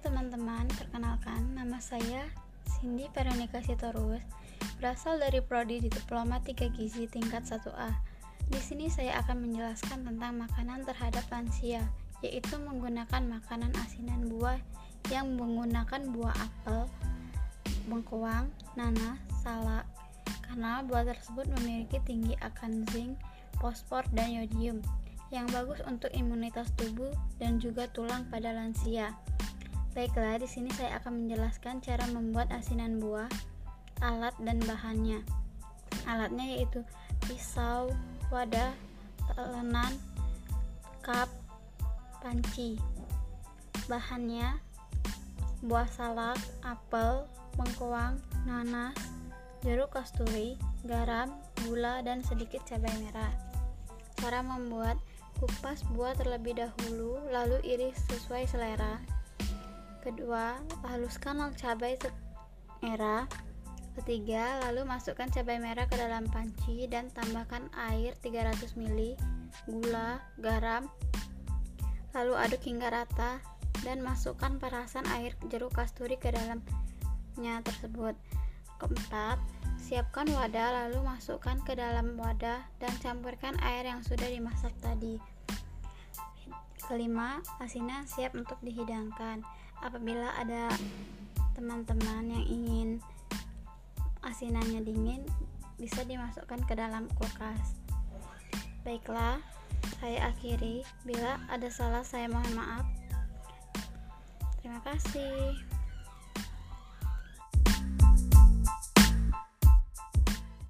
teman-teman, perkenalkan nama saya Cindy Veronica Sitorus, berasal dari prodi Diploma 3 Gizi tingkat 1A. Di sini saya akan menjelaskan tentang makanan terhadap lansia, yaitu menggunakan makanan asinan buah yang menggunakan buah apel, bengkoang, nanas, salak, karena buah tersebut memiliki tinggi akan zinc, fosfor, dan yodium yang bagus untuk imunitas tubuh dan juga tulang pada lansia. Baiklah, di sini saya akan menjelaskan cara membuat asinan buah, alat dan bahannya. Alatnya yaitu pisau, wadah, telenan, cup, panci. Bahannya buah salak, apel, bengkoang, nanas, jeruk kasturi, garam, gula, dan sedikit cabai merah. Cara membuat Kupas buah terlebih dahulu, lalu iris sesuai selera. Kedua, haluskan cabai merah. Ketiga, lalu masukkan cabai merah ke dalam panci dan tambahkan air 300 ml, gula, garam, lalu aduk hingga rata dan masukkan perasan air jeruk kasturi ke dalamnya tersebut. Keempat, Siapkan wadah lalu masukkan ke dalam wadah dan campurkan air yang sudah dimasak tadi. Kelima, asinan siap untuk dihidangkan. Apabila ada teman-teman yang ingin asinannya dingin, bisa dimasukkan ke dalam kulkas. Baiklah, saya akhiri. Bila ada salah, saya mohon maaf. Terima kasih.